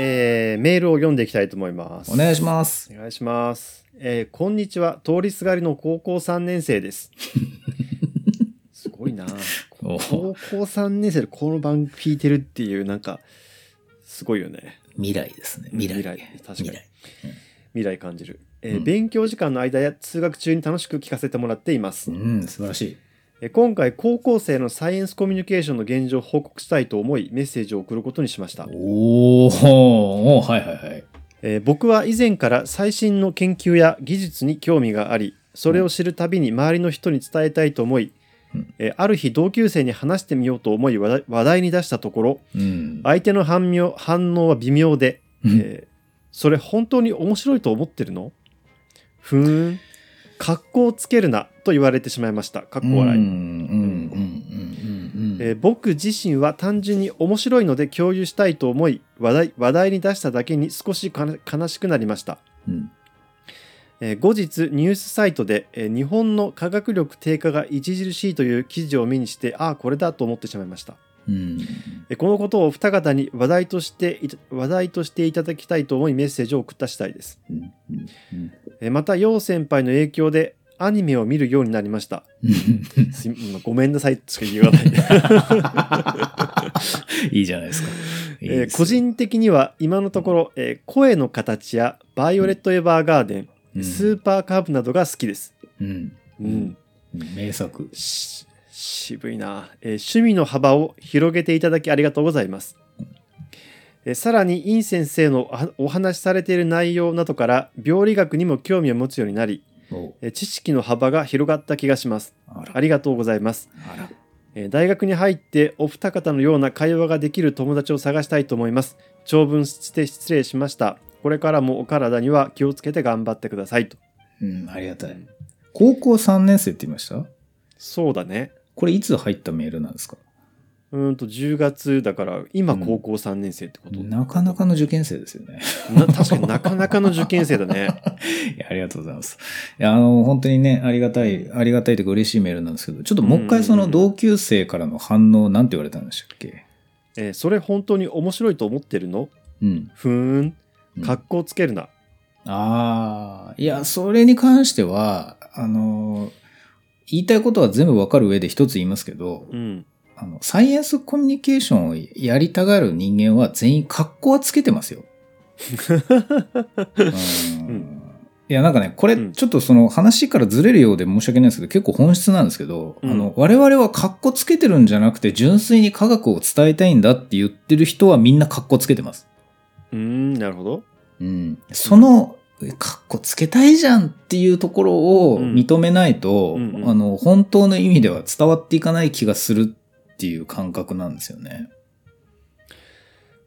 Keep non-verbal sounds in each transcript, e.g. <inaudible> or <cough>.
えーメールを読んでいきたいと思います。お願いします。お願いします。えーこんにちは。通りすがりの高校3年生です。<laughs> すごいな。お高校3年生でこの番聞いてるっていう、なんか、すごいよね。未来ですね。未来。未来確かに未来。未来感じる。えーうん勉強時間の間や通学中に楽しく聞かせてもらっています。うん、素晴らしい。えー今回、高校生のサイエンスコミュニケーションの現状を報告したいと思い、メッセージを送ることにしました。おーおーはいはいはい。えー僕は以前から最新の研究や技術に興味がありそれを知るたびに周りの人に伝えたいと思い、うんえーある日同級生に話してみようと思い話題話題に出したところうん。相手の反応反応は微妙で、うんえーそれ本当に面白いと思ってるの？ふーん格好をつけるなと言われてしまいました。かっこ笑い、えー僕自身は単純に面白いので共有したいと思い話題話題に出しただけに少し悲しくなりました。うん。えー後日ニュースサイトで、えー日本の科学力低下が著しいという記事を目にしてああこれだと思ってしまいました、うん。えーこのことをお二方に話題としていた話題としていただきたいと思いメッセージを送った次第です、うん。うん。えーまた陽先輩の影響でアニメを見るようになりました。<laughs> ごめんなさいとしか言わない。<laughs> いいじゃないですか。いいえーです個人的には今のところ、えー声の形やバイオレット・エヴァーガーデン、うん。スーパーカーブなどが好きです、うん。うん。名作。し渋いな、えー趣味の幅を広げていただきありがとうございます、えーさらにイン先生のおお話しされている内容などから病理学にも興味を持つようになりお。えー知識の幅が広がった気がします。ありがとうございます、えー大学に入ってお二方のような会話ができる友達を探したいと思います。長文して失礼しました。これからもお体には気をつけて頑張ってくださいと。うん、ありがたい。高校3年生って言いました？そうだねこれいつ入ったメールなんですか？うーんと10月だから今高校3年生ってこと、なかなかの受験生ですよね。な確かになかなかの受験生だね。<laughs> いやありがとうございます。いや、あの、本当にね、ありがたい、ありがたいというか嬉しいメールなんですけど、ちょっともう一回その同級生からの反応、なんて言われたんでしたっけ？えーそれ本当に面白いと思ってるの？うん。ふーん。うん格好つけるな。ああ、いや、それに関しては、あの、言いたいことは全部わかる上で一つ言いますけど、うん。あの、サイエンスコミュニケーションをやりたがる人間は全員格好はつけてますよ。<laughs> うんんいや、なんかね、これ、うんちょっとその話からずれるようで申し訳ないですけど、結構本質なんですけど、うんあの、我々は格好つけてるんじゃなくて、純粋に科学を伝えたいんだって言ってる人はみんな格好つけてます。うーん、なるほど。うん。その、格好つけたいじゃんっていうところをうん認めないと、うんうんあの、本当の意味では伝わっていかない気がするっていう感覚なんですよね。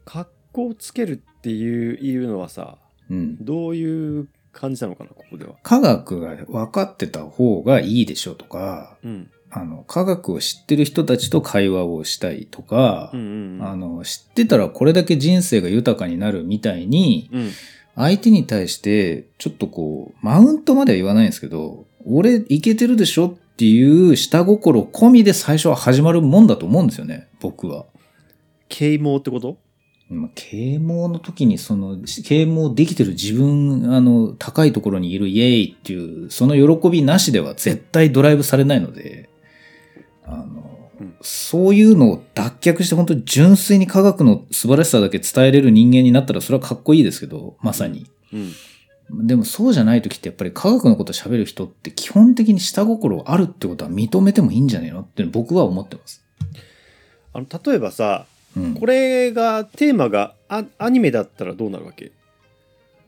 格好つけるっていういうのはさ、うん。どういう感じなのかな、ここでは。科学が分かってた方がいいでしょとか、うん。あの、科学を知ってる人たちと会話をしたいとかうん、うんうん。あの、知ってたらこれだけ人生が豊かになるみたいに、うん。相手に対して、ちょっとこう、マウントまでは言わないんですけど、俺いけてるでしょっていう下心込みで最初は始まるもんだと思うんですよね、僕は。啓蒙ってこと？まあ啓蒙の時にその、啓蒙できてる自分、あの、高いところにいるイエーイっていう、その喜びなしでは絶対ドライブされないので、あの、うんそういうのを脱却して本当に純粋に科学の素晴らしさだけ伝えれる人間になったらそれはかっこいいですけど、まさに。うん。でもそうじゃない時ってやっぱり科学のこと喋る人って基本的に下心あるってことは認めてもいいんじゃねえのって僕は思ってます。あの、例えばさ、うん、これが、テーマがアアニメだったらどうなるわけ？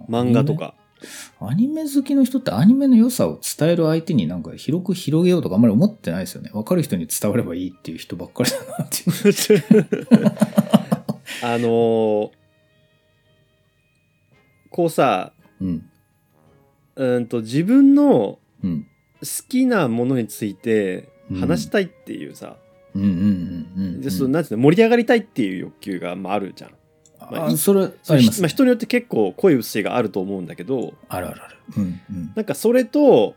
漫画とか。アニメ好きの人ってアニメの良さを伝える相手になんか広く広げようとかあんまり思ってないですよね。わかる人に伝わればいいっていう人ばっかりだなっていう。あのーこうさ、うん。うんと自分のうん。好きなものについて話したいっていうさ、うんうんうんうん。でそのなんていうの盛り上がりたいっていう欲求が、まあ、あるじゃん。まあそれあります、まあ、人によって結構濃い薄いがあると思うんだけどあるあるある。うんうん。なんかそれと、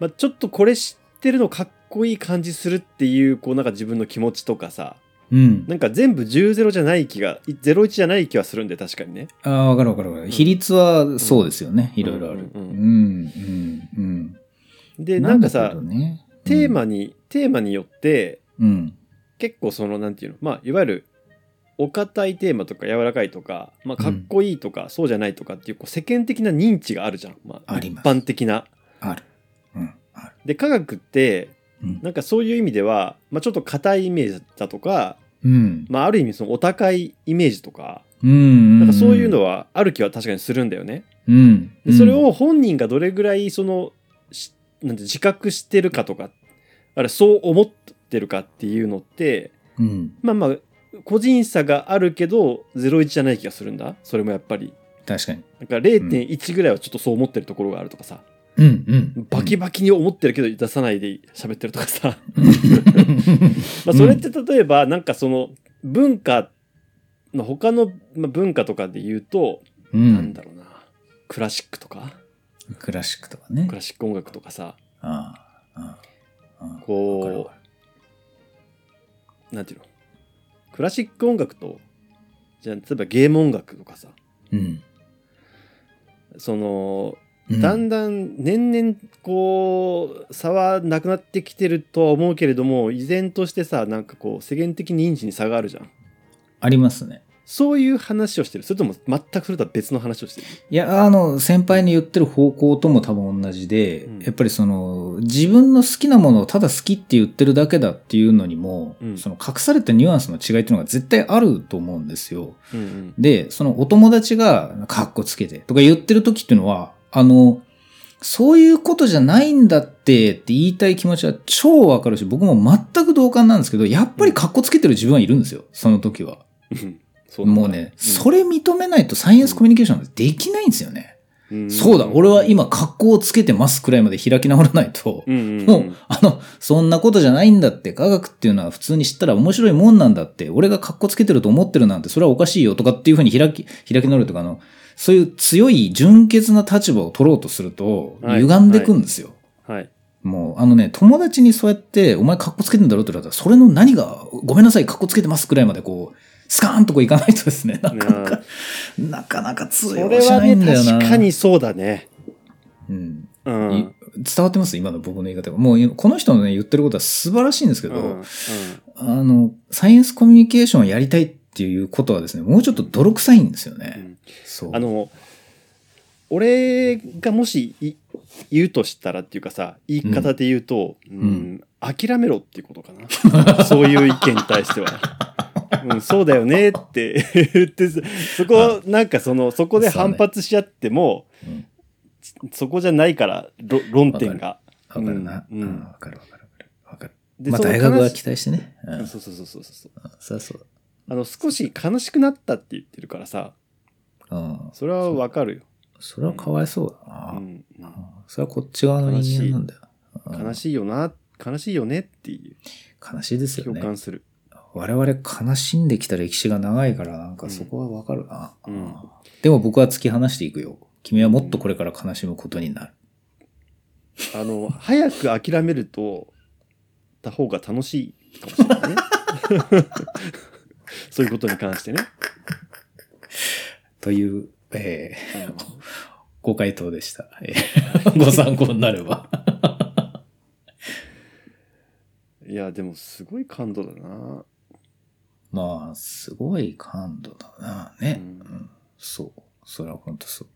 まあ、ちょっとこれ知ってるのかっこいい感じするっていうこうなんか自分の気持ちとかさうん。なんか全部10-0じゃない気が0-1じゃない気はするんで確かにねああ、わかるわかるわかる。比率はそうですよね。いろいろある。ううんん、うん、うん。でなんかさテーマに、テーマによってうん、結構そのなんていうのまあいわゆるお堅いテーマとか柔らかいとか、まあ、かっこいいとか、そうじゃないとかっていうこう世間的な認知があるじゃん、まあ、一般的な。ある。うん、ある。で科学ってうん。なんかそういう意味では、まあ、ちょっと硬いイメージだとか、うん。まあ、ある意味そのお高いイメージとかうん。なんかそういうのはある気は確かにするんだよね。うん。でそれを本人がどれぐらいそのしなんて自覚してるかとかあれそう思ってるかっていうのってうん、まあまあ個人差があるけど01じゃない気がするんだそれもやっぱり確かに。なんか0.1ぐらいはちょっとそう思ってるところがあるとかさ、うん、うん。バキバキに思ってるけど出さないで喋ってるとかさ、<laughs> まあそれって例えばなんかその文化の他のまあ文化とかで言うと、うなんん。だろうなクラシックとか？クラシックとかねク。ラシック音楽とかさああ。ああ。こうなんていうの？クラシック音楽とじゃあ例えばゲーム音楽とかさるうん。そのうんだんだん年々こう差はなくなってきてるとは思うけれども依然としてさなんかこう世間的に認知に差があるじゃんありますね。そういう話をしてる。それとも全くそれとは別の話をしてる？いや、あの、先輩に言ってる方向とも多分同じで、うん。やっぱりその、自分の好きなものをただ好きって言ってるだけだっていうのにも、うん。その隠されたニュアンスの違いっていうのが絶対あると思うんですよ。うんうん。で、そのお友達が、カッコつけてとか言ってる時っていうのは、あの、そういうことじゃないんだってって言いたい気持ちは超わかるし、僕も全く同感なんですけど、やっぱりカッコつけてる自分はいるんですよ。その時は。うんそうもうね、それ認めないとサイエンスコミュニケーションできないんですよね。うん。そうだ、俺は今格好をつけてますくらいまで開き直らないと、もう、あの、そんなことじゃないんだって、科学っていうのは普通に知ったら面白いもんなんだって、俺が格好つけてると思ってるなんて、それはおかしいよとかっていうふうに開き、開き直るとか、あの、そういう強い純潔な立場を取ろうとすると、はい。歪んでくんですよ。はい。もう、あのね、友達にそうやって、お前格好つけてんだろって言われたら、それの何が、ごめんなさい、格好つけてますくらいまでこう、スカーンとこういかないとですね、なかなか、なかなか通そ用しないんだよな。確かにそうだねうん。うんい伝わってます？今の僕の言い方が。もう、この人のね、言ってることは素晴らしいんですけど、あの、サイエンスコミュニケーションをやりたいっていうことはですね、もうちょっと泥臭いんですよね。あの俺がもしい言うとしたらっていうかさ言い方で言うと、うん諦めろっていうことかなそういう意見に対しては。<laughs> うん、そうだよねって言ってそそこなんかそのそこで反発し合ってもうんそこじじゃないからろ論点が。わかるな。うんうんわかるわかるわかる。わかる。でまあ、大学は期待してね。うん。そうそうそうそうそうそうそう。あの少し悲しくなったって言ってるからさうん。それはわかるよ。それはかわいそうだな。ううんんうんそれはこっち側の人間なんだよ。うん悲しいよな悲しいよねっていう悲しいですよね。共感する。我々悲しんできた歴史が長いから、なんかそこはわかるな、うんでも僕は突き放していくよ。君はもっとこれから悲しむことになる。あの早く諦めるとた方が楽しいかもしれないね。<laughs> そういうことに関してね。という、えーうんご回答でした。えーご参考になれば。いやでもすごい感動だな。まあ、すごい感度だな。ね。うんうんそう。それは本当そう。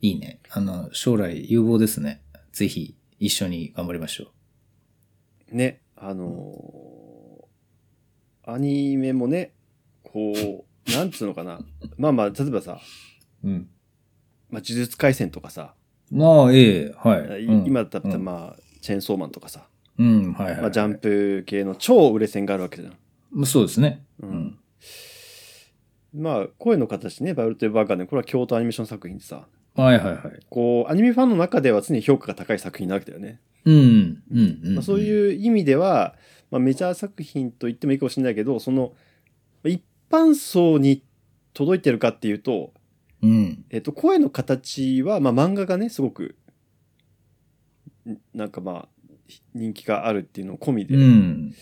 いいね。あの、将来有望ですね。ぜひ、一緒に頑張りましょねあのーアニメもねこう <laughs> なんつうのかなまあまあ例えばさう。うん。「まあ、呪術廻戦」とかさ、まあ、ええはい。いうん今だったらうんまあ、チェーンソーマンとかさ、うん、はいはい。まあ、ジャンプ系の超売れ線があるわけじゃん。そうですね。ううんん。まあ声の形ね「ヴァイオレット・エヴァーガーデン」これは京都アニメーション作品でさはいはいはい。こうアニメファンの中では常に評価が高い作品なわけだよね。うん、うん、うん。まあ、そういう意味では、まあ、メジャー作品と言ってもいいかもしれないけどその一般層に届いてるかっていうと、うん。えっと、声の形は、まあ、漫画がねすごくんなんかまあ人気があるっていうの込みで、うん。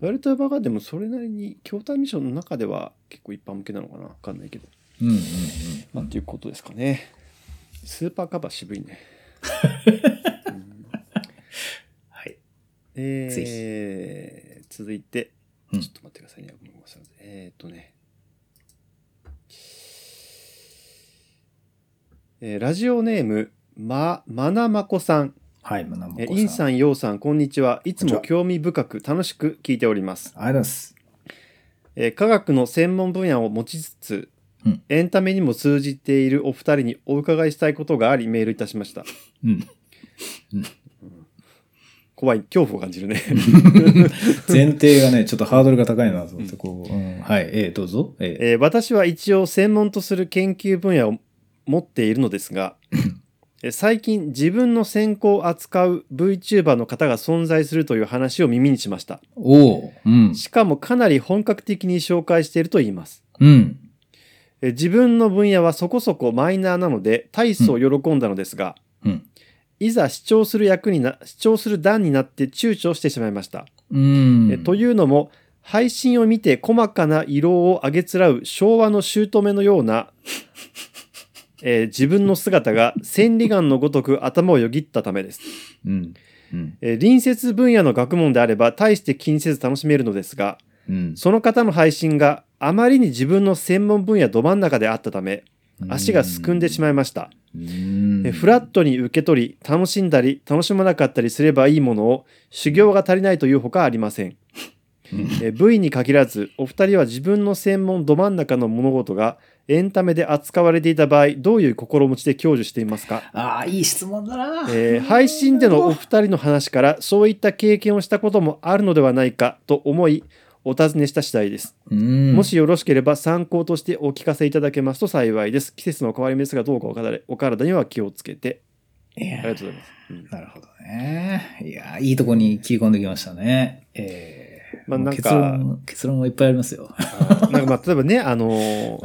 バルトゥバがでもそれなりに筐体ミッションの中では結構一般向けなのかな？わかんないけど。うんうんうん。まあ、っていうことですかね。スーパーカバー渋いね。<laughs> はい。えー、続いて、うんちょっと待ってくださいね。ごめんなさいえー、っとね。えーラジオネーム、ま、まなまこさん。はい、まなまこえさん。インさん、ようさん、こんにちは。いつも興味深く楽しく聞いております。ありがとうございます。えー科学の専門分野を持ちつつ、うんエンタメにも通じているお二人にお伺いしたいことがありメールいたしました。うん。怖い、恐怖を感じるね。<laughs> 前提がね、ちょっとハードルが高いなと思って、こう、うんはい、えーどうぞ。えーえー私は一応専門とする研究分野を持っているのですが、え <laughs> ー最近自分の専攻を扱う VTuber の方が存在するという話を耳にしました。おおうん。しかもかなり本格的に紹介していると言います。うん。えー自分の分野はそこそこマイナーなので大層喜んだのですが、うん。いざ視聴する役にな、視聴する段になって躊躇してしまいました。うん。えというのも、配信を見て細かな色をあげつらう昭和の姑のような、えー自分の姿が千里眼のごとく頭をよぎったためです。うん。うん。えー隣接分野の学問であれば大して気にせず楽しめるのですが、うん。その方の配信があまりに自分の専門分野ど真ん中であったため、足がすくんでしまいました。フラットに受け取り、楽しんだり、楽しまなかったりすればいいものを、修行が足りないというほかありません。え V に限らず、お二人は自分の専門ど真ん中の物事がエンタメで扱われていた場合、どういう心持ちで享受していますか？ああ、いい質問だな。えー配信でのお二人の話からそういった経験をしたこともあるのではないかと思いお尋ねした次第です、うん。もしよろしければ参考としてお聞かせいただけますと幸いです季節の変わり目ですがどうかお体お体には気をつけてありがとうございます、うんなるほどね。いや、いいとこに切り込んできましたね。えー、まあなんか結論、結論はいっぱいありますよ。なんかまあ <laughs> 例えばねあの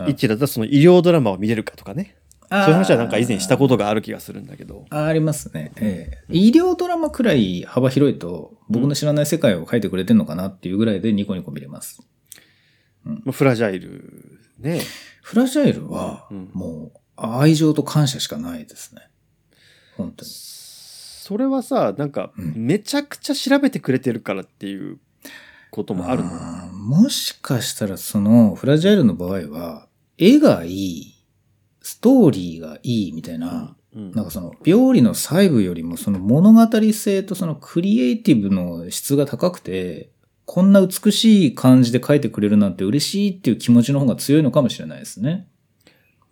一致だったらその医療ドラマを見れるかとかね。そういう話はなんか以前したことがある気がするんだけど。あありますね、ええ。医療ドラマくらい幅広いと、僕の知らない世界を書いてくれてんのかなっていうぐらいでニコニコ見れます。まあフラジャイルね。フラジャイルはうん、もう、愛情と感謝しかないですね。本当に。それはさなんかうん。めちゃくちゃ調べてくれてるからっていうこともあるの？もしかしたらその、フラジャイルの場合は、絵がいい、ストーリーがいいみたいな、うんなんかその、病理の細部よりもその物語性とそのクリエイティブの質が高くて、こんな美しい感じで描いてくれるなんて嬉しいっていう気持ちの方が強いのかもしれないですね。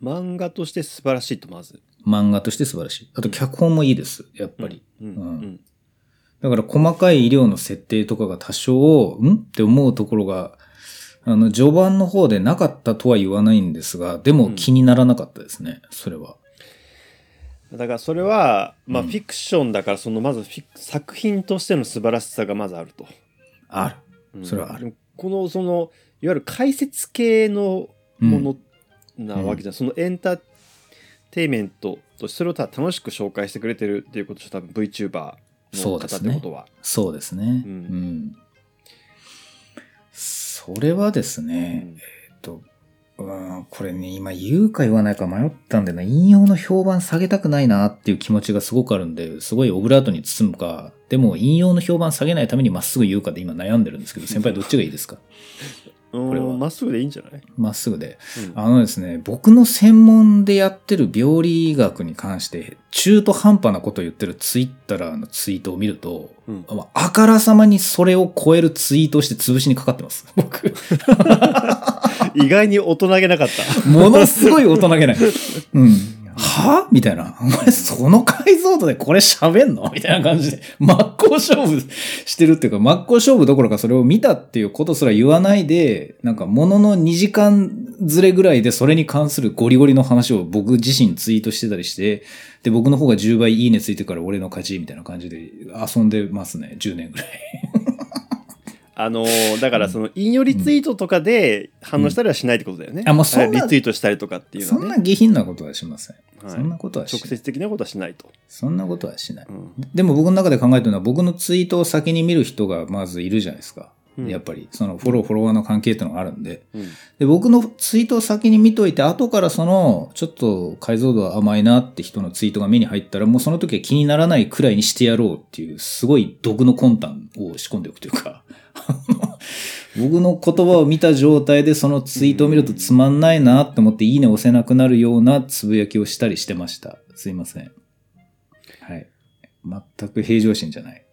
漫画として素晴らしいとまず漫画として素晴らしい。あと脚本もいいです、やっぱり。うんうんうんだから細かい医療の設定とかが多少、ん？って思うところが、あの、序盤の方でなかったとは言わないんですが、でも気にならなかったですね、それは。だからそれはまあうん。フィクションだからそのまずフィク作品としての素晴らしさがまずあると、ある。うん。それはある。でもこのそのいわゆる解説系のものなわけじゃん、そのエンターテイメントとしてそれをただ楽しく紹介してくれてるっていうことでしょ多分 VTuber の方そうですね。ってことは。そうですね。ううん。ん。それはですね、うん。えっと、うん、これね、今言うか言わないか迷ったんでな、引用の評判下げたくないなっていう気持ちがすごくあるんで、すごいオブラートに包むか、でも引用の評判下げないためにまっすぐ言うかで今悩んでるんですけど、先輩どっちがいいですか？これはまっすぐでいいんじゃない、まっすぐで。うんあのですね、僕の専門でやってる病理学に関して、中途半端なことを言ってるツイッターのツイートを見ると、うんまああからさまにそれを超えるツイートをして潰しにかかってます。僕。<laughs> 意外に大人げなかった <laughs> ものすごい大人げない。うん。は？みたいな。お前その解像度でこれ喋んの？みたいな感じで、真っ向勝負してるっていうか、真っ向勝負どころかそれを見たっていうことすら言わないで、なんかものの2時間ずれぐらいでそれに関するゴリゴリの話を僕自身ツイートしてたりして、で、僕の方が10倍いいねついてから俺の勝ちみたいな感じで遊んでますね。10年ぐらい。あのーだからその引用リツイートとかで反応したりはしないってことだよね、ん。あもうそんなリツイートしたりとかっていうのそはね。んな下品なことはしません。はい。そんなことはし直接的なことはしないと、そんなことはしない。うん。でも僕の中で考えてるのは僕のツイートを先に見る人がまずいるじゃないですか。うん。やっぱり、そのフォロー、フォロワーの関係ってのがあるんで。うん。で、僕のツイートを先に見といて、後からその、ちょっと解像度甘いなって人のツイートが目に入ったら、もうその時は気にならないくらいにしてやろうっていう、すごい毒の魂胆を仕込んでおくというか、<laughs> 僕の言葉を見た状態でそのツイートを見るとつまんないなって思って、いいね押せなくなるようなつぶやきをしたりしてました。すいません。はい。全く平常心じゃない。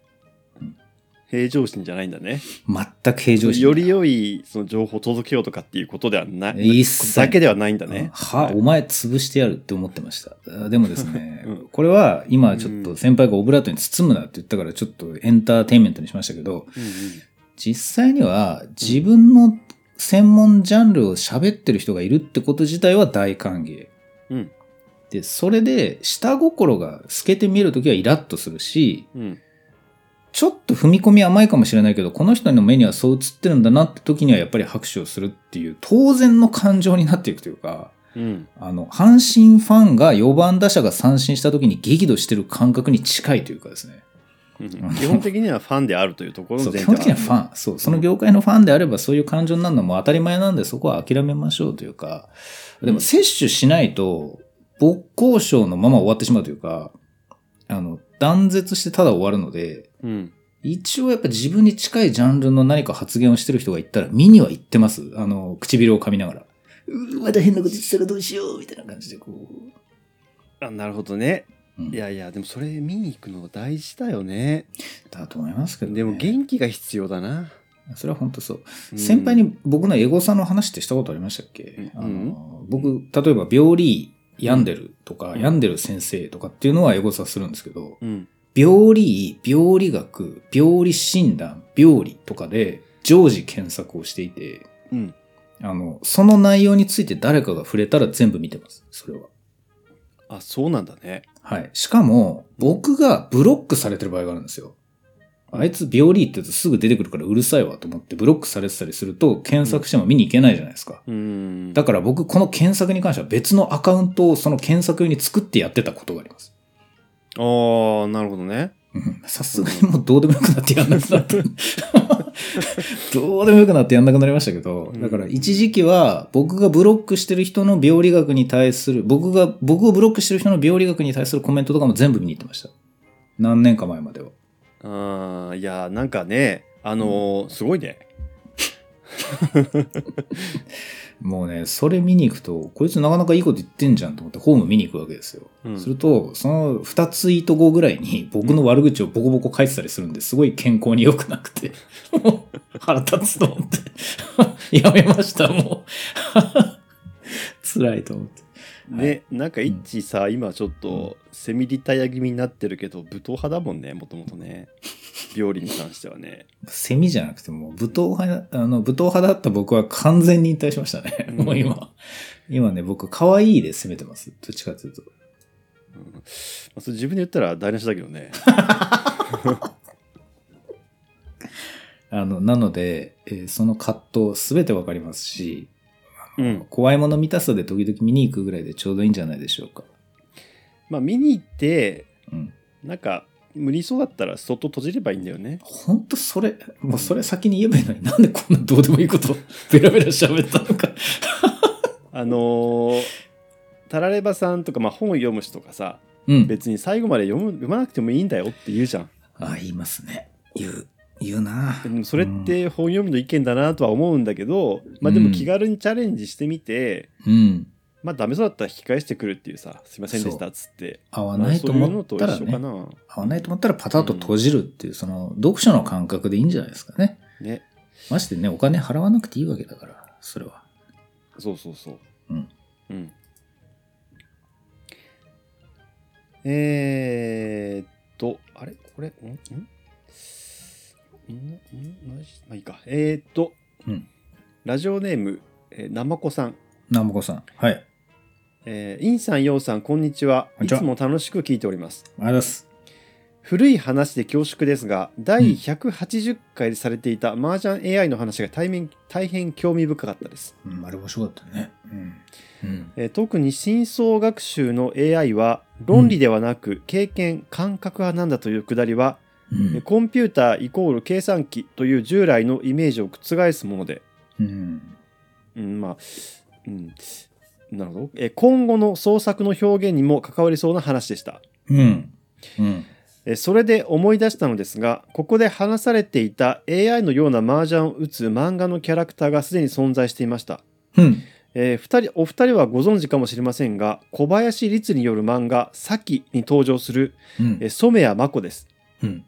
平常心じゃないんだね。全く平常心。より良いその情報を届けようとかっていうことではない。一切だけではないんだね。は、お前潰してやるって思ってました。あでもですね、うんこれは今ちょっと先輩がオブラートに包むなって言ったからちょっとエンターテインメントにしましたけど、うんうん実際には自分の専門ジャンルを喋ってる人がいるってこと自体は大歓迎。うんで、それで下心が透けて見えるときはイラッとするし、うんちょっと踏み込み甘いかもしれないけど、この人の目にはそう映ってるんだなって時にはやっぱり拍手をするっていう当然の感情になっていくというか、うんあの、阪神ファンが4番打者が三振した時に激怒してる感覚に近いというかですね。うん基本的にはファンであるというところそう、の前基本的には提ファン。そう、その業界のファンであればそういう感情になるのはもう当たり前なんでそこは諦めましょうというか、でも摂取しないと、勃交症のまま終わってしまうというか、あの、断絶してただ終わるので、うん一応やっぱ自分に近いジャンルの何か発言をしてる人がいたら見には行ってます。あの、唇を噛みながら。うーまだ変なこと言ってたらどうしようみたいな感じでこう。あなるほどね。うんいやいやでもそれ見に行くの大事だよね。だと思いますけど、ね。でも元気が必要だな。それは本当そう。うん先輩に僕のエゴさんの話ってしたことありましたっけ、うんあの僕、例えば病理病んでるとか、うん病んでる先生とかっていうのはエゴサするんですけど、うん病理、病理学、病理診断、病理とかで常時検索をしていて、うんあの、その内容について誰かが触れたら全部見てます。それは。あそうなんだね。はい。しかも、僕がブロックされてる場合があるんですよ。あいつ病理って言うとすぐ出てくるからうるさいわと思ってブロックされてたりすると検索しても見に行けないじゃないですか。うんだから僕この検索に関しては別のアカウントをその検索用に作ってやってたことがあります。ああなるほどね。うんさすがにもうどうでもよくなってやんなくなった。<laughs> <laughs> どうでもよくなってやんなくなりましたけど、だから一時期は僕がブロックしてる人の病理学に対する、僕が、僕をブロックしてる人の病理学に対するコメントとかも全部見に行ってました。何年か前までは。ああいやなんかねあのーすごいね。<laughs> もうね、それ見に行くと、こいつなかなかいいこと言ってんじゃんと思ってホーム見に行くわけですよ。うんすると、その2ツイート後ぐらいに僕の悪口をボコボコ書いてたりするんで、すごい健康に良くなくて、<laughs> もう腹立つと思って、<laughs> やめました、もう。<laughs> 辛いと思って。ね、なんか一致さ、今ちょっとセミリタイア気味になってるけど武闘派だもんねもともとね病理に関してはねセミじゃなくてもう武闘派、あの、武闘派だった僕は完全に引退しましたね。うんもう今。今ね、僕、可愛いで攻めてます。どっちかというと。うんまあ、それ自分で言ったら台無しだけどねあの、なので、えーその葛藤すべてわかりますし、うん怖いもの見たさで時々見に行くぐらいでちょうどいいんじゃないでしょうか。まあ見に行ってうん。なんか無理そうだったら外閉じればいいんだよねほんとそれ、もうそれ先に言えばいいのになんでこんなどうでもいいことをベラベラ喋ったのか。あのータラレバさんとか、まあ、本を読む人とかさうん。別に最後まで読む読まなくてもいいんだよって言うじゃんあ、言いますね。言う。言うなでもそれって本読むの意見だなとは思うんだけど、まあでも気軽にチャレンジしてみて、うん。まあダメそうだったら引き返してくるっていうさすいませんでしたっつって。合わまあないと思ったらね。合わないと思ったらパタッと閉じるっていう、その、読書の感覚でいいんじゃないですかね。ね。ましてね、お金払わなくていいわけだから、それは。そうそうそう。うん。うん。えー、っとあれ？これ？ん？ん？んんんマジ？まあいいか。えー、っと、うん。ラジオネーム、えー、なまこさん。南もこさん。はい。ありがとうえー、インさん、ヨウさん、こんにちは。いつも楽しく聞いております。ございます。古い話で恐縮ですが、第180回でされていた麻雀 AI の話が大変大変興味深かったです、うん、あれ面白かったね。うん。うん。えー特に深層学習の AI は論理ではなく経験、感覚派なんだというくだりはうんコンピューターイコール計算機という従来のイメージを覆すもので、うんうん、まあ、うん、なるほど。え今後の創作の表現にも関わりそうな話でした。うんうんえそれで思い出したのですが、ここで話されていた AI のような麻雀を打つ漫画のキャラクターがすでに存在していました。うんえ人お二人はご存知かもしれませんが、小林律による漫画「サキ」に登場する、うんえー染谷真子です。うん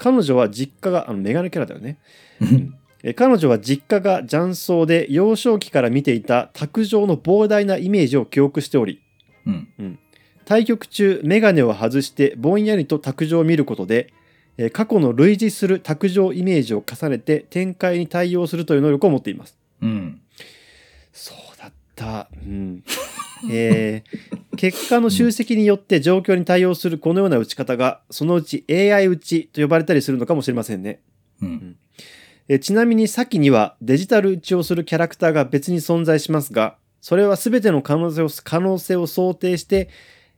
彼女は実家が、あのメガネキャラだよね。うんえー彼女は実家が雀荘で幼少期から見ていた卓上の膨大なイメージを記憶しており、うん対局中メガネを外してぼんやりと卓上を見ることで、えー過去の類似する卓上イメージを重ねて展開に対応するという能力を持っています。うんそうだった。うん。<laughs> えー結果の集積によって状況に対応するこのような打ち方が、そのうち AI 打ちと呼ばれたりするのかもしれませんね。うんえーちなみに先にはデジタル打ちをするキャラクターが別に存在しますが、それは全ての可能性を可能性を想定して、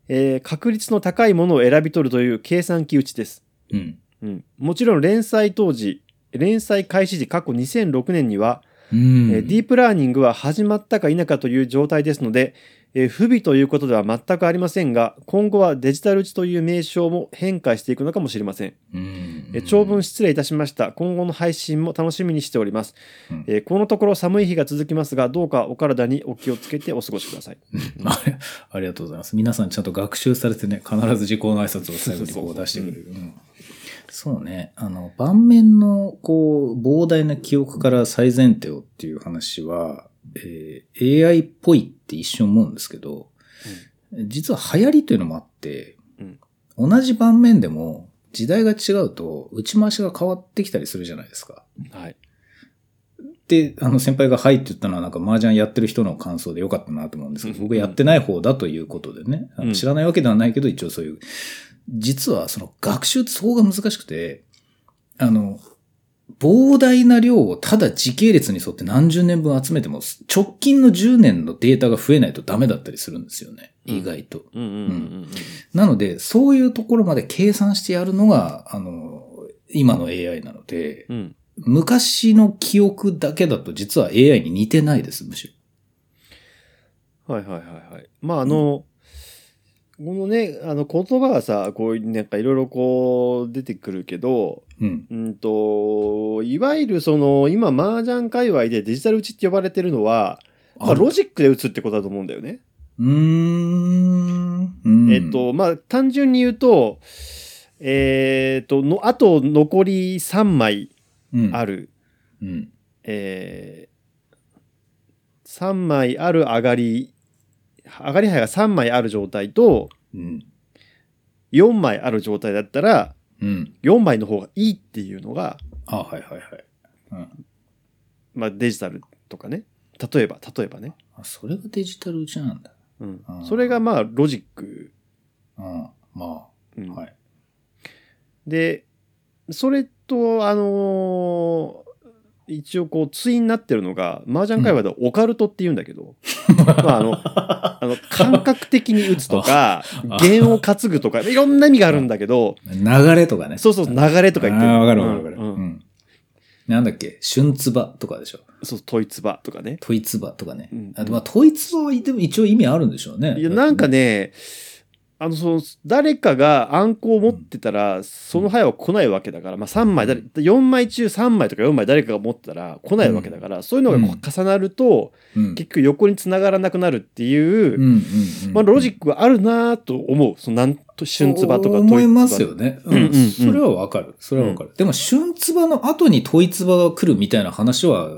えー確率の高いものを選び取るという計算機打ちです。うんうん、もちろん連載当時、連載開始時過去2006年には、うんえーディープラーニングは始まったか否かという状態ですので、えー不備ということでは全くありませんが、今後はデジタル打ちという名称も変化していくのかもしれません。うんえー長文失礼いたしました。今後の配信も楽しみにしております。うんえーこのところ寒い日が続きますが、どうかお体にお気をつけてお過ごしください。<laughs> ありがとうございます。皆さんちゃんと学習されてね、必ず時効の挨拶を最後にこう出してくれる。うんそうね。あの、盤面の、こう、膨大な記憶から最前提をっていう話は、えー AI っぽいって一瞬思うんですけど、実は流行りというのもあって、同じ盤面でも時代が違うと打ち回しが変わってきたりするじゃないですか。はい。で、あの先輩がはいって言ったのはなんか麻雀やってる人の感想でよかったなと思うんですけど、僕やってない方だということでね、知らないわけではないけど一応そういう、実はその学習ってそこが難しくて、あの、膨大な量をただ時系列に沿って何十年分集めても直近の10年のデータが増えないとダメだったりするんですよね。うん意外と。うんうんうんうんなので、そういうところまで計算してやるのが、あの、今の AI なので、うん。うん。昔の記憶だけだと実は AI に似てないです、むしはいはいはいはい。まああの、このね、あの言葉がさ、こういうなんかいろいろこう出てくるけど、ろ。うん。うんと、いわゆるその今麻雀界隈でデジタル打ちって呼ばれてるのは、まあ、ロジックで打つってことだと思うんだよね。うーん。うんえっ、と、まあ、単純に言うと、えっ、と、の、あと残り3枚うん、ある、うん。えー、3枚ある上がり、上がり牌が3枚ある状態と、うん。4枚ある状態だったら、うん。4枚の方がいいっていうのが、あ、はいはいはい。うん。まあ、デジタルとかね。例えば、例えばね。あ、それがデジタル打ちなんだ。うん。それがまあ、ロジック。うん。まうんあ、はい。で、それと、あのー一応こう、対になってるのが、麻雀界隈ではオカルトって言うんだけど、<laughs> まあ、あの、あの、感覚的に打つとか、<laughs> 弦を担ぐとか、いろんな意味があるんだけど、流れとかね。そうそう、流れとか言ってああ、わかるわかるわかる。うんうんうん。なんだっけ？春つばとかでしょ？そう、トイツバとかね。トイツバとかね。うんあとまあ、トイツバは一応意味あるんでしょうね。いや、なんかね、あの、その、誰かが暗号を持ってたら、その牌は来ないわけだから、まあ3枚、誰4枚中3枚とか4枚誰かが持ってたら来ないわけだから、そういうのが重なると、うん、結局横に繋がらなくなるっていう、まあロジックがあるなと思う。そのなんと、春つばとか思いますよね。うん。それはわかる。それはわかる。でも、春つばの後にトイツバが来るみたいな話は、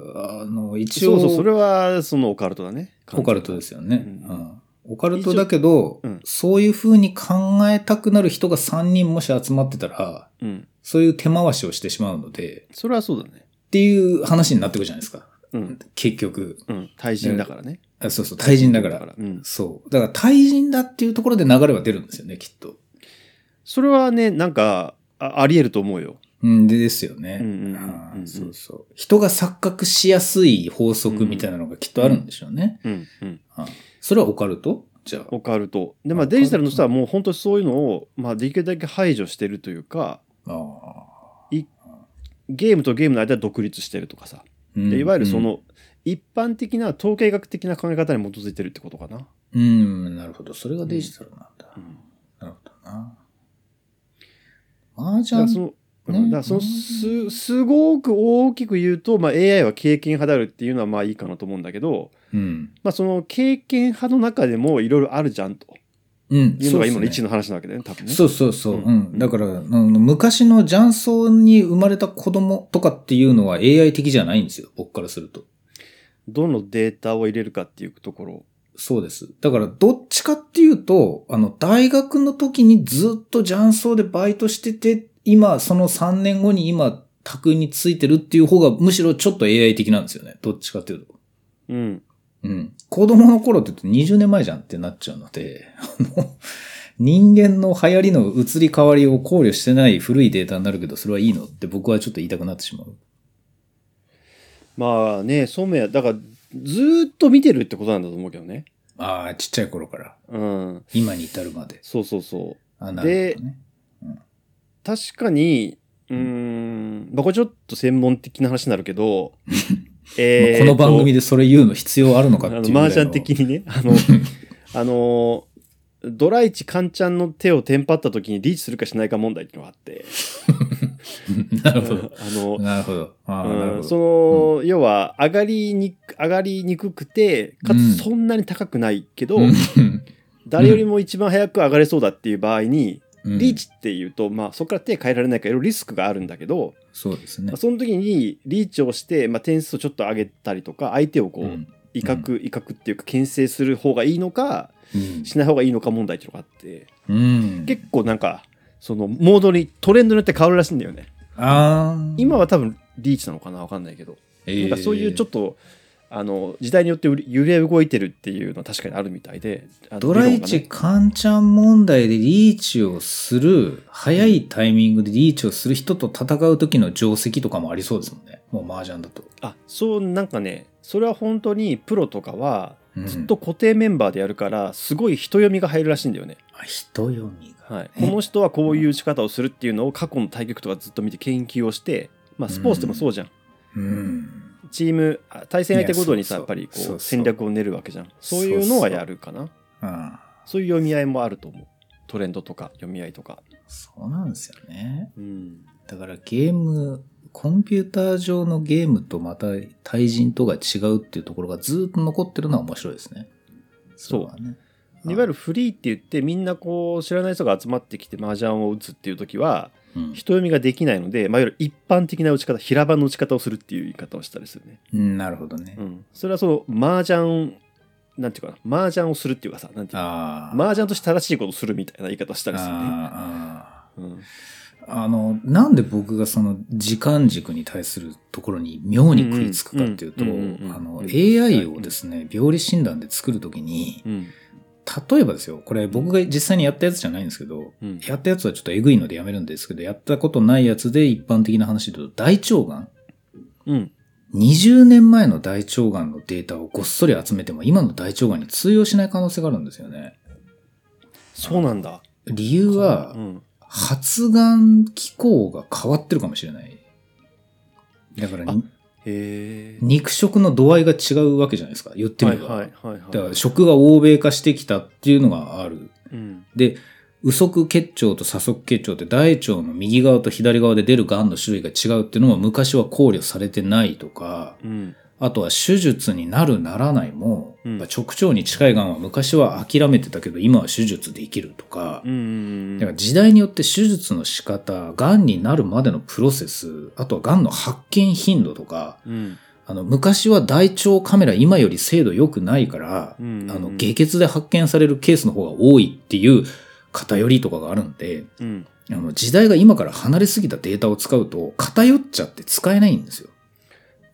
あの、一応、そうそう、それはそのオカルトだね。オカルトですよね。ううんん。オカルトだけど、うんそういう風に考えたくなる人が3人もし集まってたら、うん。そういう手回しをしてしまうので、それはそうだね。っていう話になってくるじゃないですか。うん。結局。うん。対人だからね。あそうそう、対人だから。うん。そう。だから対人だっていうところで流れは出るんですよね、きっと。それはね、なんか、ああり得ると思うよ。うん、でですよね。そうそう。人が錯覚しやすい法則みたいなのがきっとあるんでしょうね。うん。うん。あそれはオカルト？じゃあ。オカルト。で、まあデジタルの人はもう本当にそういうのを、まあできるだけ排除してるというか、あゲームとゲームの間は独立してるとかさ。ーでいわゆるそ、うんの、一般的な統計学的な考え方に基づいてるってことかな。うん、なるほど。それがデジタルなんだ。うんなるほどな。麻雀？だからその、だそのすすごく大きく言うと、まあ、AI は経験派であるっていうのはまあいいかなと思うんだけど、うん。まあ、その経験派の中でもいろいろあるじゃんとうん。いうのが今の一の話なわけだよね多分ね。そうそうそう。うんうん。だから、あの昔の雀荘に生まれた子供とかっていうのは AI 的じゃないんですよ。僕からすると。どのデータを入れるかっていうところ。そうです。だから、どっちかっていうと、あの、大学の時にずっと雀荘でバイトしてて、今、その3年後に今、宅についてるっていう方が、むしろちょっと AI 的なんですよね。どっちかっていうと。うん。うん。子供の頃って言うと20年前じゃんってなっちゃうので、あの、人間の流行りの移り変わりを考慮してない古いデータになるけど、それはいいのって僕はちょっと言いたくなってしまう。まあね、そうめだからずーっと見てるってことなんだと思うけどね。ああ、ちっちゃい頃から、うん。今に至るまで。そうそうそう。あなるほどね。確かに、うーん、まあこれちょっと専門的な話になるけど、<laughs> えまあこの番組ででそれ言うの必要あるのかっていうぐらいの。麻雀的にね、<laughs> あの、あの、ドライチカンちゃんの手をテンパった時にリーチするかしないか問題っていうのがあって、なるほど。あの、なるほど。うんその、要は上がりにく上がりにくくてかうん。つそんなに高くないけど、うん。誰よりも一番早く上がれそうだっていう場合に、うんリーチっていうと、まあ、そこから手変えられないからいろいろリスクがあるんだけど、そうですねまあ、。その時にリーチをして、まあ、点数をちょっと上げたりとか相手をこう、うん威嚇威嚇っていうか牽制する方がいいのかうんしない方がいいのか問題っていうのがあってうん。結構なんかそのモードにトレンドによって変わるらしいんだよねああ。今は多分リーチなのかなわかんないけど、なんかそういうちょっと。とあの時代によって揺れ動いてるっていうのは確かにあるみたいであのドライチカンチャン問題でリーチをする、早いタイミングでリーチをする人と戦う時の定石とかもありそうですもんね。もう麻雀だと。あそうなんかねそれは本当にプロとかはうんずっと固定メンバーでやるからすごい人読みが入るらしいんだよね、あ人読みが。はい、この人はこういう打ち方をするっていうのを過去の対局とかずっと見て研究をして、まあ、スポーツでもそうじゃん、うん。チームあ対戦相手ごとにさいやっぱりこそう戦略を練るわけじゃん。そういうのはやるかな。あそういう読み合いもあると思う。トレンドとか読み合いとか、そうなんですよね。うん、だからゲーム、コンピューター上のゲームとまた対人とが違うっていうところがずっと残ってるのは面白いですね。そう。はね。いわゆるフリーって言ってみんなこう知らない人が集まってきて麻雀を打つっていう時はうん人読みができないので、まあ、いわゆる一般的な打ち方平場の打ち方をするっていう言い方をしたりするね、うん、なるほどね。うん、それはその麻雀なんていうかな麻雀をするっていうかさなんていうか。麻雀として正しいことをするみたいな言い方をしたりするね、ああうん、あの、なんで僕がその時間軸に対するところに妙に食いつくかっていうと、AI をですね、病理診断で作るときに、うん <laughs> 例えばですよ、これ僕が実際にやったやつじゃないんですけど、うん。やったやつはちょっとえぐいのでやめるんですけど、やったことないやつで一般的な話で言うと、大腸がん？うん、20年前の大腸がんのデータをごっそり集めても今の大腸がんに通用しない可能性があるんですよね。そうなんだ。理由はう、ん。発がん機構が変わってるかもしれない。だから肉食の度合いが違うわけじゃないですか。言ってみれば。はいはいはいはいだから食が欧米化してきたっていうのがある。うんで、右側結腸と左側結腸って大腸の右側と左側で出る癌の種類が違うっていうのも昔は考慮されてないとか、うんあとは手術になるならないも、うん。直腸に近い癌は昔は諦めてたけど今は手術できるとか、だから時代によって手術の仕方、癌になるまでのプロセス、あとは癌の発見頻度とか、うん。あの、昔は大腸カメラ今より精度良くないから、うん。あの、下血で発見されるケースの方が多いっていう偏りとかがあるんで、うん。あの、時代が今から離れすぎたデータを使うと偏っちゃって使えないんですよ。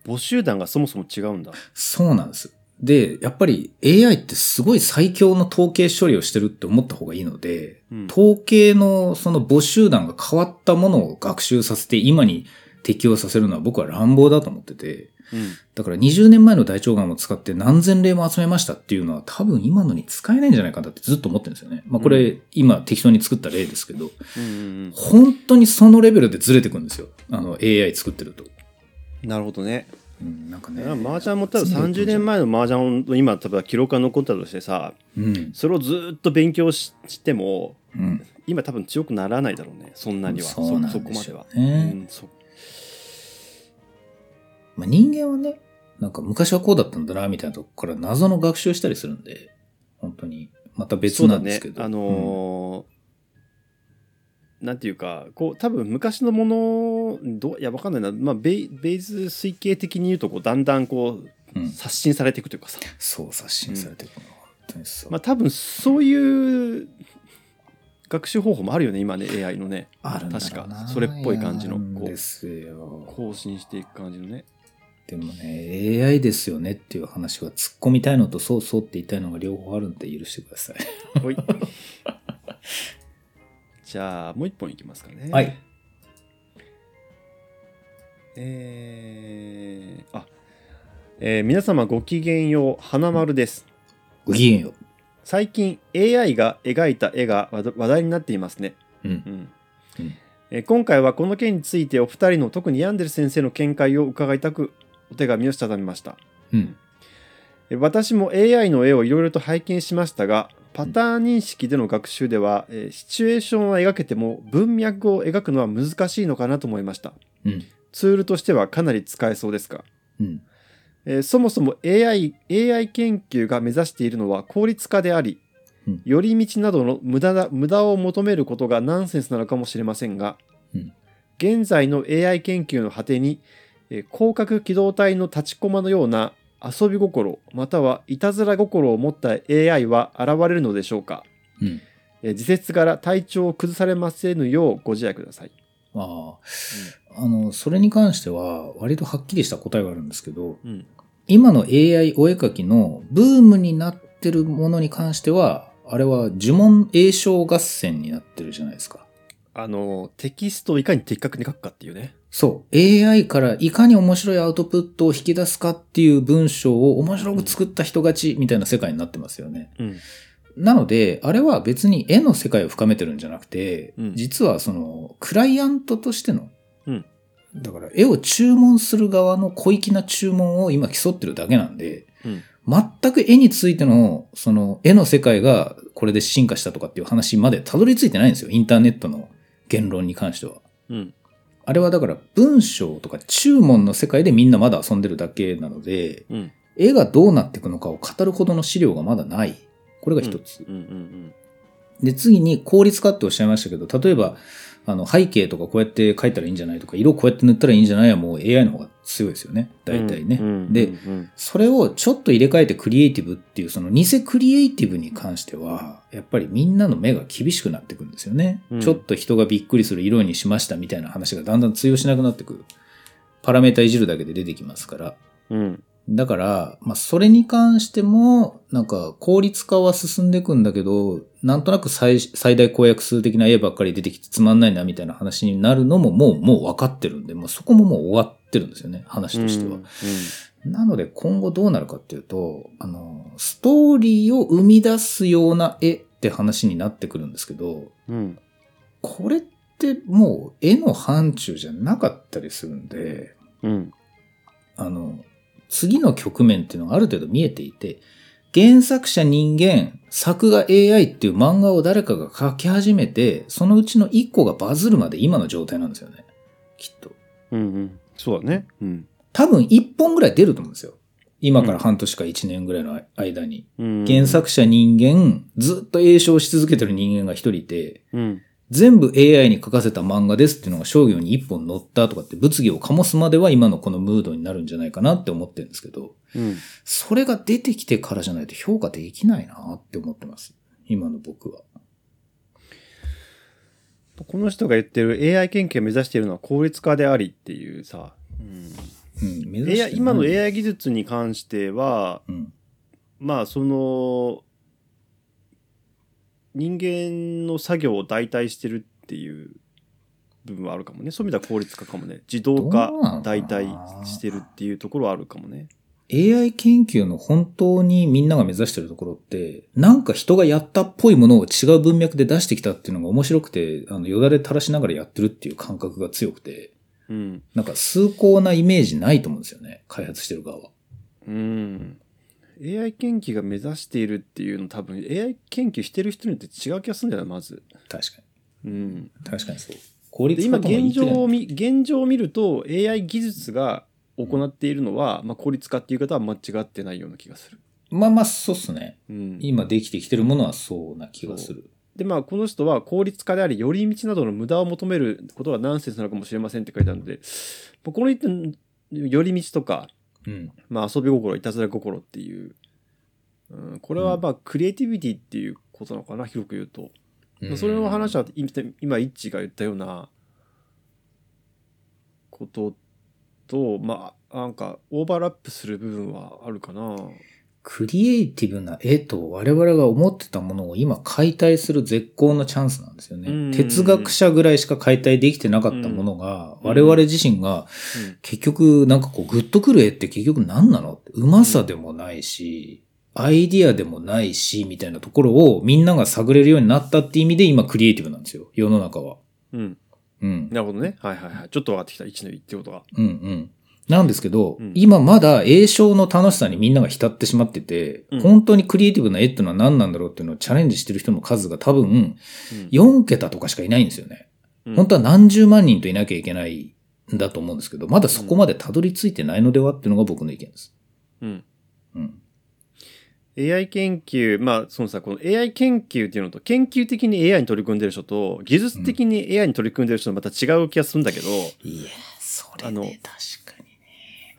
母集団がそもそも違うんだそうなんです。で、やっぱり AI ってすごい最強の統計処理をしてるって思った方がいいので、うん統計のその母集団が変わったものを学習させて今に適用させるのは僕は乱暴だと思ってて、うん。だから20年前の大腸がんを使って何千例も集めましたっていうのは多分今のに使えないんじゃないかなってずっと思ってるんですよね。まあこれ、う今適当に作った例ですけど、うん本当にそのレベルでずれてくんですよ。あの AI 作ってると。なるほどね。うん、なんかね。麻雀も多分30年前の麻雀の今多分記録が残ったとしてさうん。それをずっと勉強ししてもうん。今多分強くならないだろうねそんなにはそこまでは、ねうんそまあ、人間はね、なんか昔はこうだったんだな、みたいなとこから謎の学習したりするんで、本当に、また別なんですけど。そうだねあのーなんていうかこう多分昔のものどういやわかんないな、まあ、ベイベイズ推計的に言うとこうだんだんこううん、うん刷新されていくというかさ、そう刷新されていくの、本当にそう。まあ多分そういう学習方法もあるよね今ね AI のね。ある確な。かそれっぽい感じのこうですよ。更新していく感じのね。でもね、AI ですよねっていう話は突っ込みたいのとそうそうって言いたいのが両方あるんで許してください。ほい <laughs> じゃあもう一本いきますかねはい。えー、あえー皆様ごきげんよう花丸ですごきげんよ最近 AI が描いた絵が話話題になっていますねう。うん。うんうんえー今回はこの件についてお二人の特にヤンデル先生の見解を伺いたくお手紙をしたためましたうん。えー私も AI の絵をいろいろと拝見しましたがパターン認識での学習では、えーシチュエーションは描けても文脈を描くのは難しいのかなと思いましたうん。ツールとしてはかなり使えそうですが、うん。えーそもそも AI, AI 研究が目指しているのは効率化であり、うん寄り道などの無駄な無駄を求めることがナンセンスなのかもしれませんが、うん現在の AI 研究の果てに、えー広角機動隊の立ちコマのような遊び心またはいたずら心を持った AI は現れるのでしょうか、うん。えー自説から体調を崩されませぬようご自愛ください。ああ。あの、それに関しては割とはっきりした答えがあるんですけど、うん今の AI お絵描きのブームになってるものに関しては、あれは呪文詠唱合戦になってるじゃないですか。あのテキストをいかに的確に書くかっていうね。そう。AI からいかに面白いアウトプットを引き出すかっていう文章を面白く作った人勝ちみたいな世界になってますよね。うんなので、あれは別に絵の世界を深めてるんじゃなくて、うん実はその、クライアントとしての、うんだから絵を注文する側の小粋な注文を今競ってるだけなんで、うん全く絵についての、その、絵の世界がこれで進化したとかっていう話までたどり着いてないんですよ。インターネットの言論に関しては。うんあれはだから文章とか注文の世界でみんなまだ遊んでるだけなので、うん絵がどうなっていくのかを語るほどの資料がまだない。これが一つ。で、次に効率化っておっしゃいましたけど、例えば、あの、背景とかこうやって描いたらいいんじゃないとか、色こうやって塗ったらいいんじゃないはもう AI の方が強いですよね。大体ね。うんうんで、うんそれをちょっと入れ替えてクリエイティブっていう、その偽クリエイティブに関しては、やっぱりみんなの目が厳しくなってくるんですよね。うんちょっと人がびっくりする色にしましたみたいな話がだんだん通用しなくなってくる。パラメータいじるだけで出てきますから。うんだから、まあ、それに関しても、なんか、効率化は進んでいくんだけど、なんとなく最最大公約数的な絵ばっかり出てきてつまんないなみたいな話になるのももう、もう分かってるんで、もうそこももう終わってるんですよね、話としては。なので今後どうなるかっていうと、あの、ストーリーを生み出すような絵って話になってくるんですけど、うんうん。これってもう絵の範疇じゃなかったりするんで、うん。あの、次の局面っていうのがある程度見えていて、原作者人間、作画 AI っていう漫画を誰かが描き始めて、そのうちの1個がバズるまで今の状態なんですよね。きっと。うんうんそうだねうん多分1本ぐらい出ると思うんですよ。今から半年か1年ぐらいの間に。うん原作者人間、ずっと栄唱し続けてる人間が一人いて、うん全部 AI に書かせた漫画ですっていうのが商業に一本載ったとかって物議を醸すまでは今のこのムードになるんじゃないかなって思ってるんですけど、うんそれが出てきてからじゃないと評価できないなって思ってます。今の僕は。この人が言ってる AI 研究を目指しているのは効率化でありっていうさ、うんうん、AI 今の AI 技術に関してはうん。まあその人間の作業を代替してるっていう部分はあるかもね。そういう意味では効率化かもね。自動化代替してるっていうところはあるかもね。AI 研究の本当にみんなが目指してるところって、なんか人がやったっぽいものを違う文脈で出してきたっていうのが面白くて、あの、よだれ垂らしながらやってるっていう感覚が強くて、うん。なんか崇高なイメージないと思うんですよね。開発してる側は。うん AI 研究が目指しているっていうの多分 AI 研究してる人によって違う気がするんだよなまず確かうんに。確かにそう。効率化とも言い現状を見現状を見ると AI 技術が行っているのは、まあ、効率化っていう方は間違ってないような気がする。まあまあ、そうっすね。うん、今できてきてるものはそうな気がする。でまあこの人は効率化であり寄り道などの無駄を求めることはナンセンスなのかもしれませんって書いてあるのでまあこの人寄り道とか、うん。まあ、遊び心いたずら心っていう、うん、これはまあクリエイティビティっていうことなのかな広く言うと。うんそれの話は今今イッチが言ったようなこととまあなんかオーバーラップする部分はあるかな。クリエイティブな絵と我々が思ってたものを今解体する絶好のチャンスなんですよね。うん哲学者ぐらいしか解体できてなかったものが、うん我々自身が結局なんかこうグッとくる絵って結局何なの？うまさでもないし、アイディアでもないし、みたいなところをみんなが探れるようになったって意味で今クリエイティブなんですよ。世の中は。うん。うん。うん。なるほどね。はいはいはい。ちょっと分かってきた。一の言ってることが。うんうん。なんですけど、うん今まだ映唱の楽しさにみんなが浸ってしまってて、うん本当にクリエイティブな絵っていうのは何なんだろうっていうのをチャレンジしてる人の数が多分うん4桁とかしかいないんですよね。うん本当は何十万人といなきゃいけないんだと思うんですけど、まだそこまでたどり着いてないのではっていうのが僕の意見です。うん。うん。AI 研究、まあ、そのさ、この AI 研究っていうのと、研究的に AI に取り組んでる人と、技術的に AI に取り組んでる人はまた違う気がするんだけど、いや、それね確かに。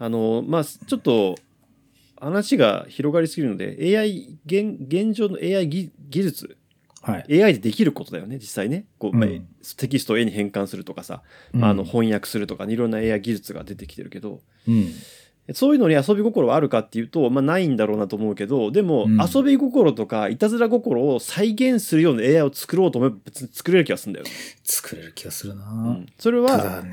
あの、まあ、ちょっと、話が広がりすぎるので、AI、現現状の AI 技技術、はい。AI でできることだよね、実際ね。こう、まあうんテキストを絵に変換するとかさ、まあ、あの翻訳するとか、いろんな AI 技術が出てきてるけど、うん。そういうのに遊び心はあるかっていうと、まあ、ないんだろうなと思うけどでも、うん遊び心とかいたずら心を再現するような AI を作ろうと思えば別に作れる気がするんだよね。作れる気がするな、うんそれたは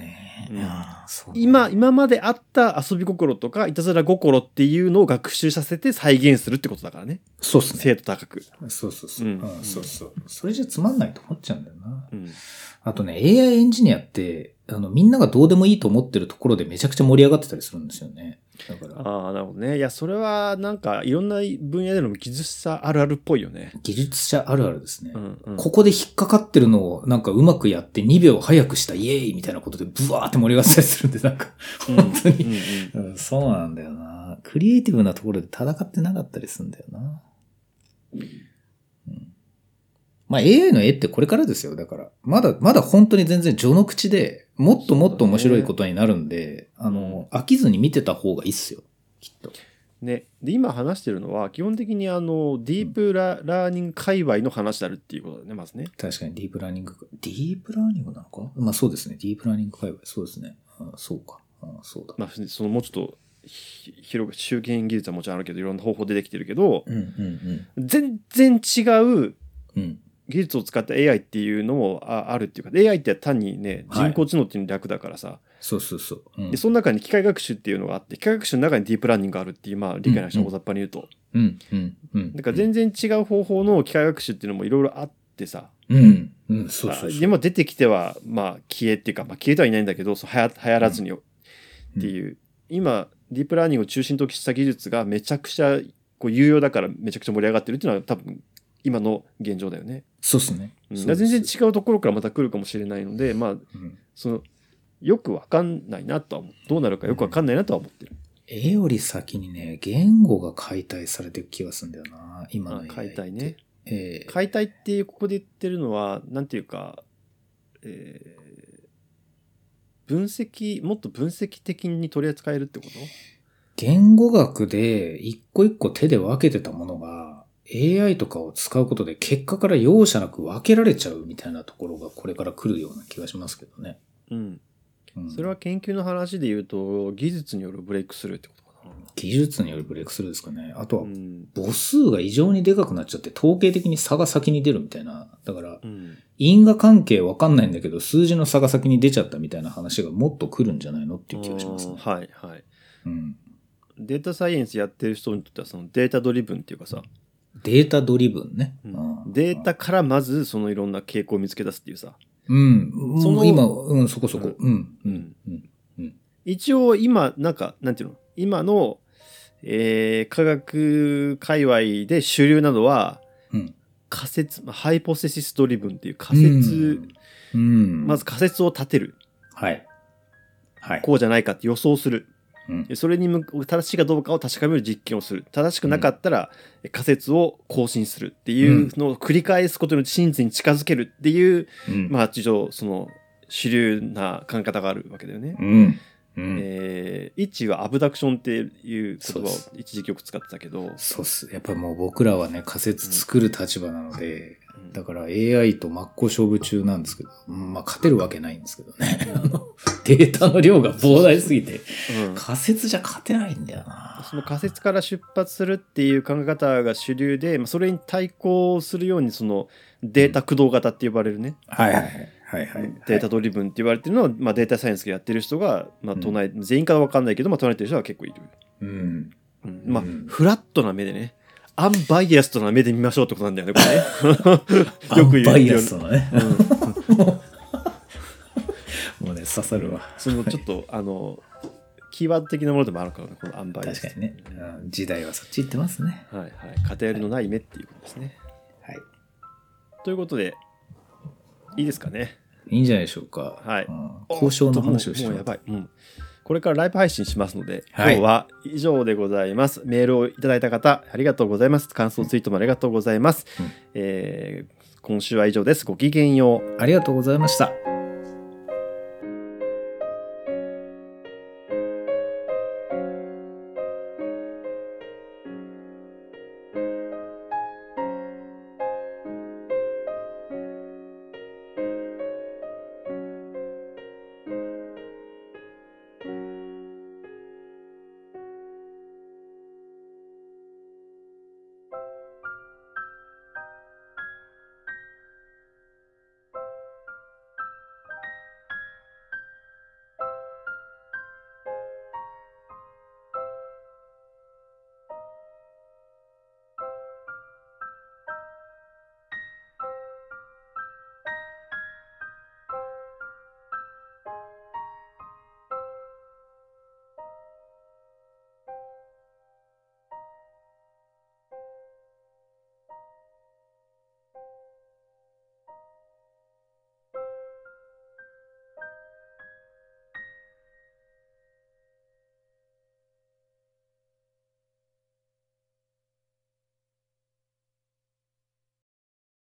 今今まであった遊び心とかいたずら心っていうのを学習させて再現するってことだからねそうっすね。精度高く。そうそうそう。うんうんそうそう。それじゃつまんないと思っちゃうんだよな。うんあとね、AI エンジニアって、あの、みんながどうでもいいと思ってるところでめちゃくちゃ盛り上がってたりするんですよね。だから、ああなるほどねいやそれはなんかいろんな分野での技術者あるあるっぽいよね。技術者あるあるですね。うんうんここで引っかかってるのをなんかうまくやって2秒早くしたイエーイみたいなことでブワーって盛り上がったりするんで、なんか、本当に、うんうんうんそうなんだよな。クリエイティブなところで戦ってなかったりするんだよな。うん、まあ AI の絵ってこれからですよ。だから、まだ、まだ本当に全然序の口で、もっともっと面白いことになるんで、あの、飽きずに見てた方がいいっすよ。きっと。ね、で今話してるのは基本的にあのディープラ,、ラーニング界隈の話であるっていうことだねまずね。確かにディープラーニング、ディープラーニングなのか？まあそうですね。ディープラーニング界隈。そうですね。あそうか。あそうだ。まあ、そのもうちょっとひ広く周辺技術はもちろんあるけどいろんな方法でできてるけどうんうん全然違ううん。うん。技術を使った AI っていうのもああるっていうか AI って単にねはい人工知能っていうの略だからさ、そうそうそう。うんでその中に機械学習っていうのがあって機械学習の中にディープラーニングがあるっていうまあ理解の人うんうん大雑把に言うと、うんうんうん。だから全然違う方法の機械学習っていうのもいろいろあってさ、うん。うん。そうそうそう。でも出てきてはまあ消えっていうか、まあ、消えてはいないんだけどそうはや流行らずにっていう、今ディープラーニングを中心とした技術がめちゃくちゃこう有用だからめちゃくちゃ盛り上がってるっていうのは多分今の現状だよね。そうっすね。うん、全然違うところからまた来るかもしれないのでまあうんそのよくわかんないなとは思うどうなるかよくわかんないなとは思ってる。絵より先にね、言語が解体されていく気がするんだよな。今の解体ね。。ええ解体っていうここで言ってるのはなんていうか、えー分析もっと分析的に取り扱えるってこと？言語学で一個一個手で分けてたものが AI とかを使うことで結果から容赦なく分けられちゃうみたいなところがこれから来るような気がしますけどね。うんうんそれは研究の話で言うと技術によるブレイクスルーってことか技術によるブレイクスルーですかね。あとはう、ん母数が異常にでかくなっちゃって、統計的に差が先に出るみたいな。だから、うん因果関係わかんないんだけど、数字の差が先に出ちゃったみたいな話がもっと来るんじゃないのっていう気がしますね。はいはいうん。データサイエンスやってる人にとってはそのデータドリブンっていうかさ、データドリブンね。うんデータからまずそのいろんな傾向を見つけ出すっていうさうん。その今、うん、そこそこ。うん。ううんん。うん。一応今なんかなんていうの？今の、えー科学界隈で主流なのはうん。仮説 hypothesis driven っていう仮説、うん。まず仮説を立てるはい。はい。こうじゃないかって予想するうんでそれに向正しいかどうかを確かめる実験をする正しくなかったら仮説を更新するっていうのを繰り返すことによって真実に近づけるっていう、うん。まあ一応その主流な考え方があるわけだよね。うん。うん。えー、一はアブダクションっていう言葉を一時期よく使ってたけど、そうっす。やっぱりもう僕らはね、仮説作る立場なので、うんだから AI と真っ向勝負中なんですけど、うんまあ勝てるわけないんですけどね。<laughs> データの量が膨大すぎて、うん仮説じゃ勝てないんだよな。その仮説から出発するっていう考え方が主流で、まあ、それに対抗するようにそのデータ駆動型って呼ばれるね、はいはいはい。はいはい。データドリブンって言われてるのは、まあ、データサイエンスがやってる人が、まあ、唱え、全員かは分かんないけど、まあ、唱えてる人は結構いる。うん。うんまあ、うんフラットな目でね、アンバイアストな目で見ましょうってことなんだよね、これね。<laughs> よく言うバイアスのね。うん <laughs> もうね、刺さるわ。そのちょっと、あの、キーワード的なものでもあるからね、このアンバイアスト。確かにね。うん時代はそっち行ってますね。はいはい。偏りのない目っていうことですね。はい。ということで、いいですかね。いいんじゃないでしょうか。はいうん交渉の話をしてもうやばい。うん。これからライブ配信しますので、はい今日は以上でございます。メールをいただいた方、ありがとうございます。感想ツイートもありがとうございます。うんえー今週は以上です。ごきげんよう。ありがとうございました。